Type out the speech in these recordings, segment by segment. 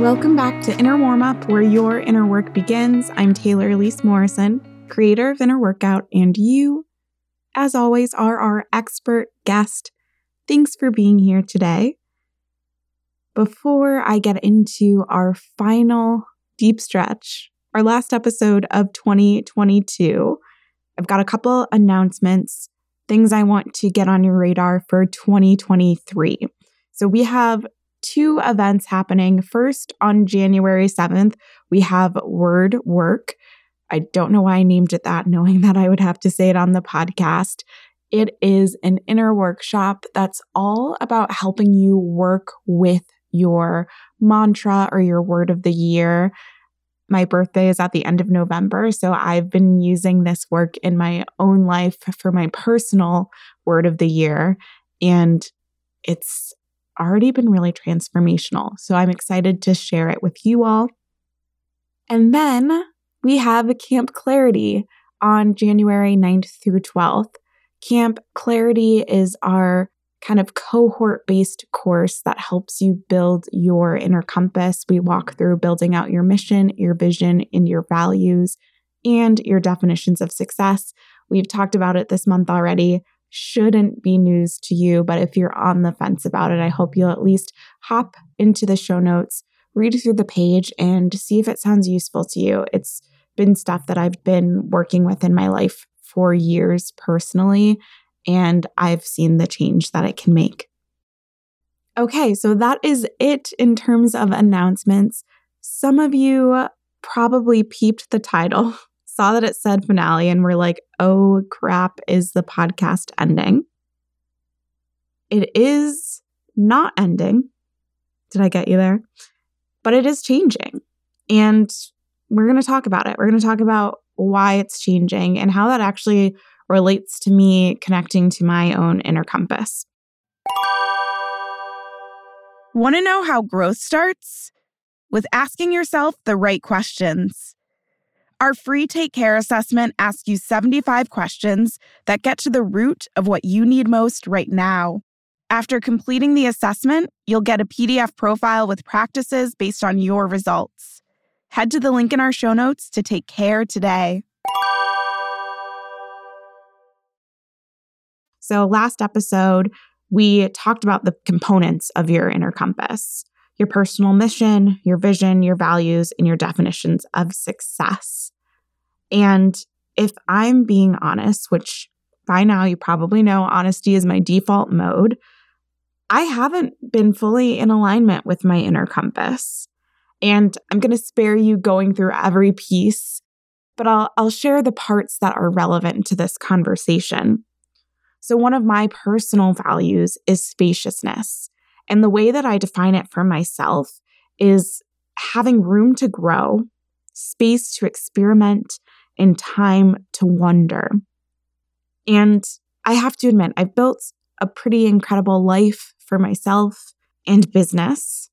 Welcome back to Inner Warm Up, where your inner work begins. I'm Taylor Elise Morrison, creator of Inner Workout, and you, as always, are our expert guest. Thanks for being here today. Before I get into our final deep stretch, our last episode of 2022, I've got a couple announcements, things I want to get on your radar for 2023. So we have two events happening. First, on January 7th, we have Word Work. I don't know why I named it that, knowing that I would have to say it on the podcast. It is an inner workshop that's all about helping you work with your mantra or your word of the year. My birthday is at the end of November, so I've been using this work in my own life for my personal word of the year. And it's already been really transformational. So I'm excited to share it with you all. And then we have Camp Clarity on January 9th through 12th. Camp Clarity is our kind of cohort based course that helps you build your inner compass. We walk through building out your mission, your vision, and your values, and your definitions of success. We've talked about it this month already shouldn't be news to you, but if you're on the fence about it, I hope you'll at least hop into the show notes, read through the page, and see if it sounds useful to you. It's been stuff that I've been working with in my life for years personally, and I've seen the change that it can make. Okay, so that is it in terms of announcements. Some of you probably peeped the title saw that it said finale and we're like, oh crap, is the podcast ending? It is not ending. Did I get you there? But it is changing. And we're going to talk about it. We're going to talk about why it's changing and how that actually relates to me connecting to my own inner compass. Want to know how growth starts? With asking yourself the right questions. Our free Take Care assessment asks you 75 questions that get to the root of what you need most right now. After completing the assessment, you'll get a PDF profile with practices based on your results. Head to the link in our show notes to take care today. So, last episode, we talked about the components of your inner compass your personal mission, your vision, your values, and your definitions of success. And if I'm being honest, which by now you probably know honesty is my default mode, I haven't been fully in alignment with my inner compass. And I'm going to spare you going through every piece, but I'll, I'll share the parts that are relevant to this conversation. So, one of my personal values is spaciousness. And the way that I define it for myself is having room to grow, space to experiment, and time to wonder. And I have to admit, I've built a pretty incredible life for myself and business.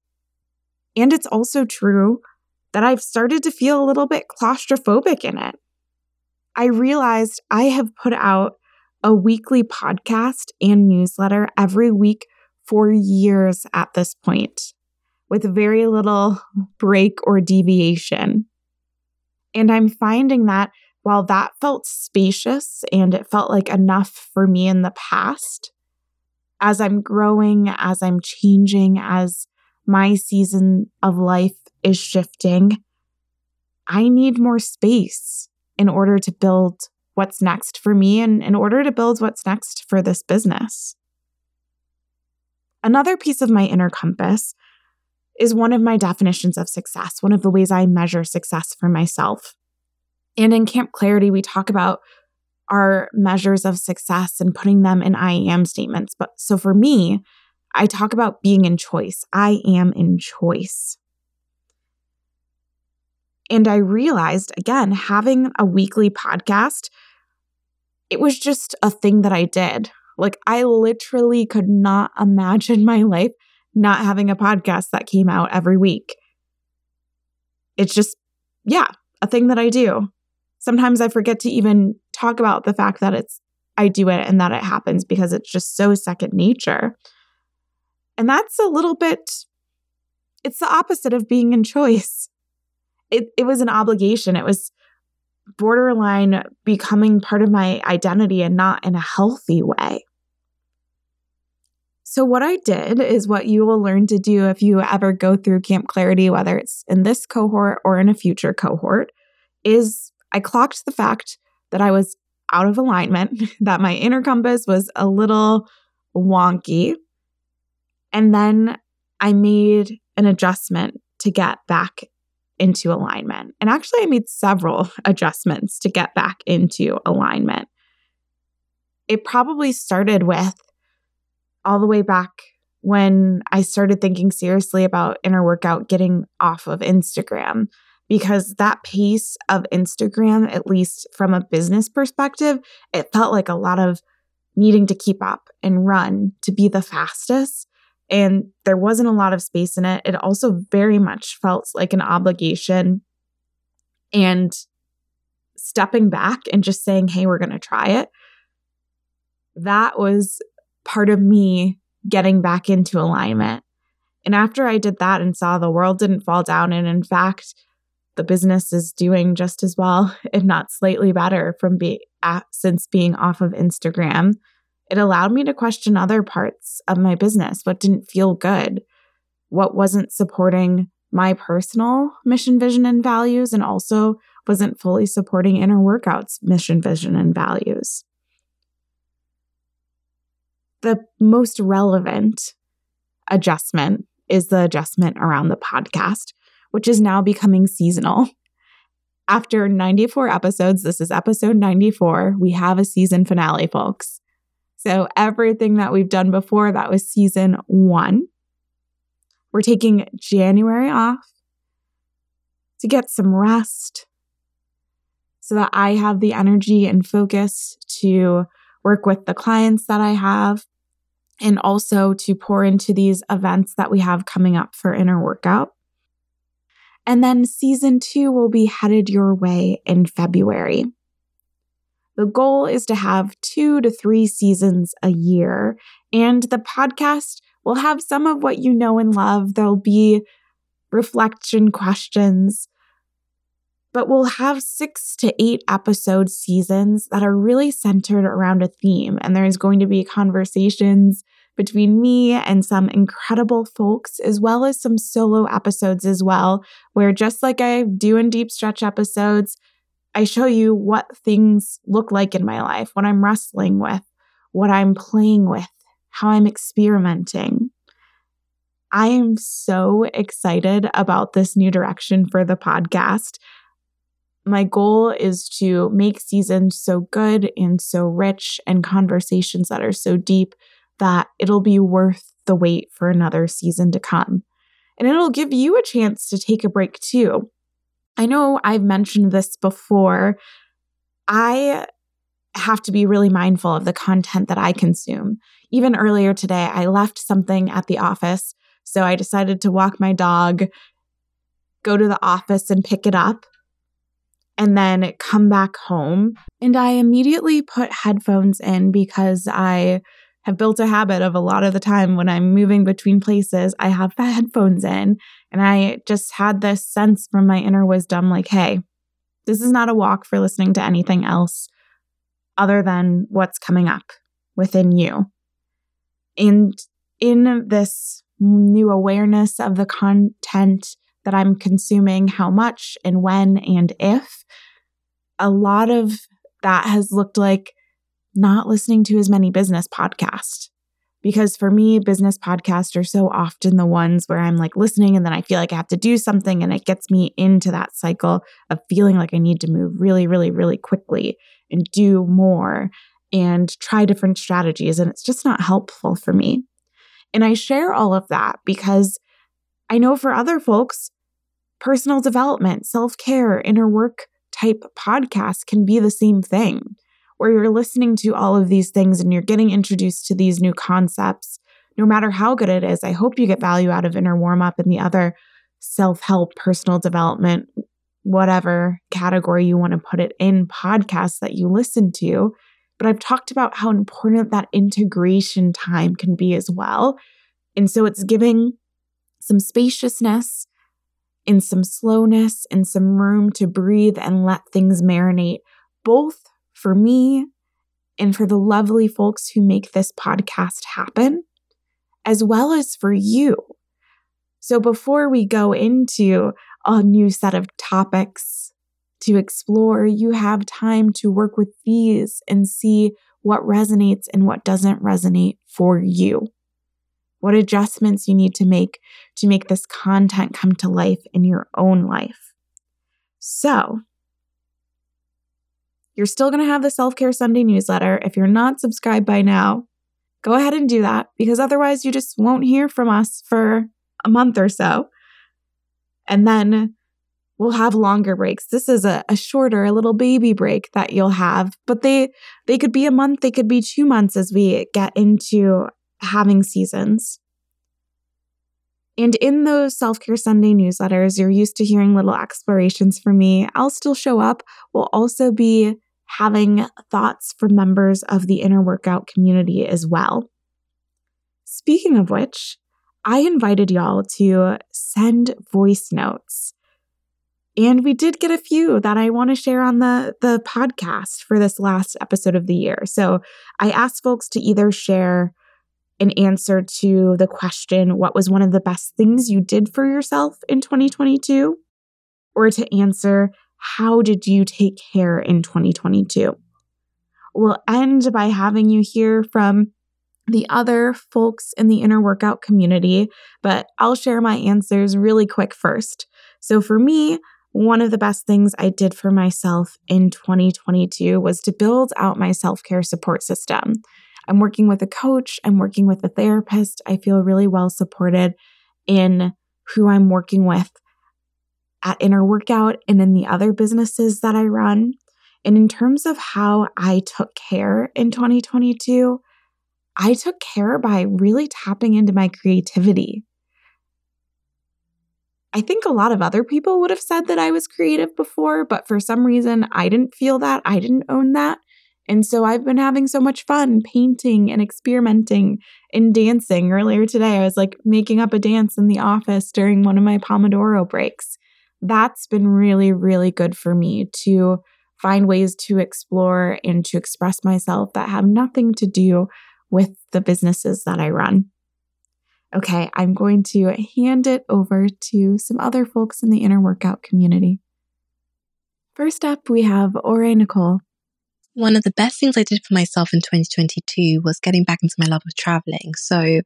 And it's also true that I've started to feel a little bit claustrophobic in it. I realized I have put out a weekly podcast and newsletter every week for years at this point, with very little break or deviation. And I'm finding that while that felt spacious and it felt like enough for me in the past, as I'm growing, as I'm changing, as my season of life is shifting, I need more space in order to build what's next for me and in order to build what's next for this business. Another piece of my inner compass is one of my definitions of success, one of the ways I measure success for myself. And in Camp Clarity, we talk about our measures of success and putting them in I am statements. But so for me, I talk about being in choice. I am in choice. And I realized again, having a weekly podcast, it was just a thing that I did. Like, I literally could not imagine my life not having a podcast that came out every week. It's just, yeah, a thing that I do. Sometimes I forget to even talk about the fact that it's I do it and that it happens because it's just so second nature. And that's a little bit, it's the opposite of being in choice. It, it was an obligation. It was borderline becoming part of my identity and not in a healthy way. So, what I did is what you will learn to do if you ever go through Camp Clarity, whether it's in this cohort or in a future cohort, is I clocked the fact that I was out of alignment, that my inner compass was a little wonky. And then I made an adjustment to get back into alignment. And actually, I made several adjustments to get back into alignment. It probably started with all the way back when I started thinking seriously about inner workout getting off of Instagram because that pace of Instagram, at least from a business perspective, it felt like a lot of needing to keep up and run to be the fastest. And there wasn't a lot of space in it. It also very much felt like an obligation. And stepping back and just saying, hey, we're going to try it. That was part of me getting back into alignment. And after I did that and saw the world didn't fall down, and in fact, the business is doing just as well, if not slightly better, from being since being off of Instagram. It allowed me to question other parts of my business, what didn't feel good, what wasn't supporting my personal mission, vision, and values, and also wasn't fully supporting inner workouts mission, vision, and values the most relevant adjustment is the adjustment around the podcast, which is now becoming seasonal. After 94 episodes, this is episode 94, we have a season finale, folks. So, everything that we've done before, that was season one. We're taking January off to get some rest so that I have the energy and focus to work with the clients that I have, and also to pour into these events that we have coming up for inner workout. And then season two will be headed your way in February. The goal is to have two to three seasons a year, and the podcast will have some of what you know and love. There'll be reflection questions, but we'll have six to eight episode seasons that are really centered around a theme. And there's going to be conversations between me and some incredible folks, as well as some solo episodes as well, where just like I do in deep stretch episodes, I show you what things look like in my life, what I'm wrestling with, what I'm playing with, how I'm experimenting. I am so excited about this new direction for the podcast my goal is to make seasons so good and so rich and conversations that are so deep that it'll be worth the wait for another season to come. And it'll give you a chance to take a break too. I know I've mentioned this before. I have to be really mindful of the content that I consume. Even earlier today, I left something at the office. So I decided to walk my dog, go to the office and pick it up and then come back home. And I immediately put headphones in because I have built a habit of a lot of the time when I'm moving between places, I have the headphones in. And I just had this sense from my inner wisdom like, hey, this is not a walk for listening to anything else other than what's coming up within you. And in this new awareness of the content that I'm consuming, how much and when and if. A lot of that has looked like not listening to as many business podcasts. Because for me, business podcasts are so often the ones where I'm like listening and then I feel like I have to do something and it gets me into that cycle of feeling like I need to move really, really, really quickly and do more and try different strategies. And it's just not helpful for me. And I share all of that because I know for other folks, personal development, self care, inner work type podcasts can be the same thing, where you're listening to all of these things and you're getting introduced to these new concepts. No matter how good it is, I hope you get value out of inner warm up and the other self help, personal development, whatever category you want to put it in podcasts that you listen to, but I've talked about how important that integration time can be as well. And so it's giving some spaciousness and some slowness and some room to breathe and let things marinate, both for me and for the lovely folks who make this podcast happen, as well as for you. So before we go into a new set of topics to explore, you have time to work with these and see what resonates and what doesn't resonate for you. What adjustments you need to make to make this content come to life in your own life. So, you're still going to have the Self Care Sunday newsletter. If you're not subscribed by now, go ahead and do that because otherwise you just won't hear from us for a month or so. And then we'll have longer breaks. This is a, a shorter, a little baby break that you'll have, but they they could be a month, they could be two months as we get into having seasons. And in those self care Sunday newsletters, you're used to hearing little explorations from me. I'll still show up. We'll also be having thoughts from members of the inner workout community as well. Speaking of which, I invited y'all to send voice notes. And we did get a few that I want to share on the, the podcast for this last episode of the year. So I asked folks to either share an answer to the question, What was one of the best things you did for yourself in 2022? or to answer, how did you take care in 2022? We'll end by having you hear from the other folks in the inner workout community, but I'll share my answers really quick first. So, for me, one of the best things I did for myself in 2022 was to build out my self care support system. I'm working with a coach, I'm working with a therapist. I feel really well supported in who I'm working with at Inner Workout and in the other businesses that I run. And in terms of how I took care in 2022, I took care by really tapping into my creativity. I think a lot of other people would have said that I was creative before, but for some reason, I didn't feel that. I didn't own that. And so I've been having so much fun painting and experimenting and dancing. Earlier today, I was like making up a dance in the office during one of my Pomodoro breaks that's been really, really good for me to find ways to explore and to express myself that have nothing to do with the businesses that I run. Okay, I'm going to hand it over to some other folks in the inner workout community. First up, we have Ore Nicole. One of the best things I did for myself in 2022 was getting back into my love of traveling. So,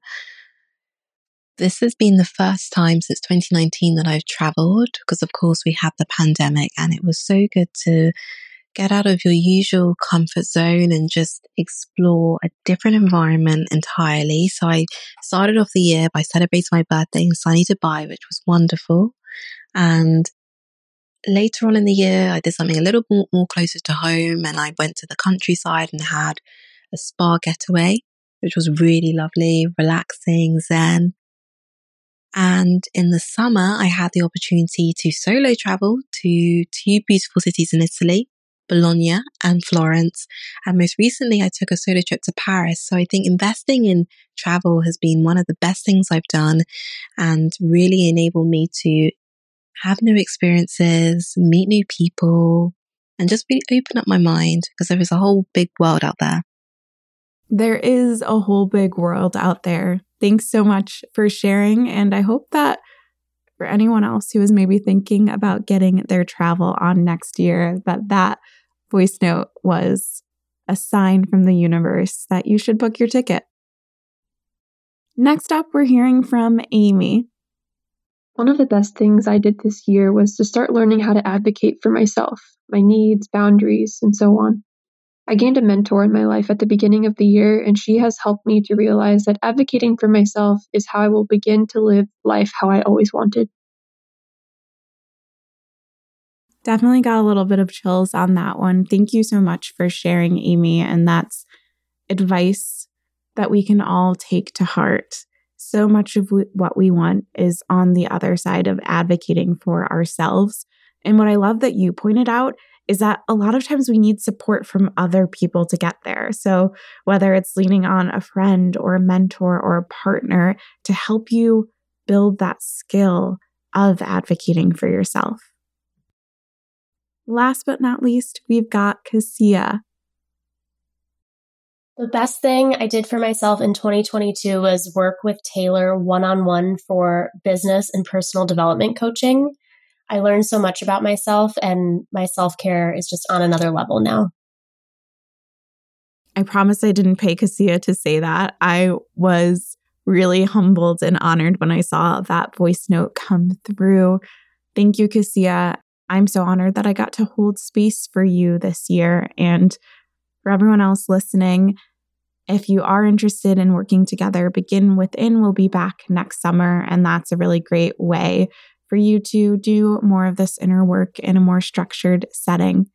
this has been the first time since 2019 that I've traveled because, of course, we had the pandemic, and it was so good to get out of your usual comfort zone and just explore a different environment entirely. So, I started off the year by celebrating my birthday in sunny Dubai, which was wonderful. And later on in the year, I did something a little more, more closer to home and I went to the countryside and had a spa getaway, which was really lovely, relaxing, zen. And in the summer, I had the opportunity to solo travel to two beautiful cities in Italy, Bologna and Florence. And most recently, I took a solo trip to Paris. So I think investing in travel has been one of the best things I've done and really enabled me to have new experiences, meet new people, and just really open up my mind because there is a whole big world out there. There is a whole big world out there. Thanks so much for sharing. And I hope that for anyone else who is maybe thinking about getting their travel on next year, that that voice note was a sign from the universe that you should book your ticket. Next up, we're hearing from Amy. One of the best things I did this year was to start learning how to advocate for myself, my needs, boundaries, and so on. I gained a mentor in my life at the beginning of the year, and she has helped me to realize that advocating for myself is how I will begin to live life how I always wanted. Definitely got a little bit of chills on that one. Thank you so much for sharing, Amy. And that's advice that we can all take to heart. So much of what we want is on the other side of advocating for ourselves. And what I love that you pointed out is that a lot of times we need support from other people to get there. So, whether it's leaning on a friend or a mentor or a partner to help you build that skill of advocating for yourself. Last but not least, we've got Cassia. The best thing I did for myself in 2022 was work with Taylor one on one for business and personal development coaching. I learned so much about myself, and my self care is just on another level now. I promise I didn't pay Cassia to say that. I was really humbled and honored when I saw that voice note come through. Thank you, Cassia. I'm so honored that I got to hold space for you this year. And for everyone else listening, if you are interested in working together, Begin Within will be back next summer. And that's a really great way for you to do more of this inner work in a more structured setting.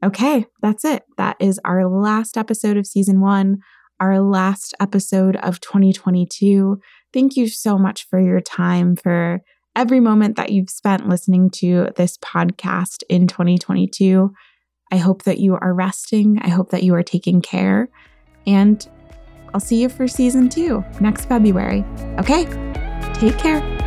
Okay, that's it. That is our last episode of season one, our last episode of 2022. Thank you so much for your time, for every moment that you've spent listening to this podcast in 2022. I hope that you are resting. I hope that you are taking care. And I'll see you for season two next February. Okay, take care.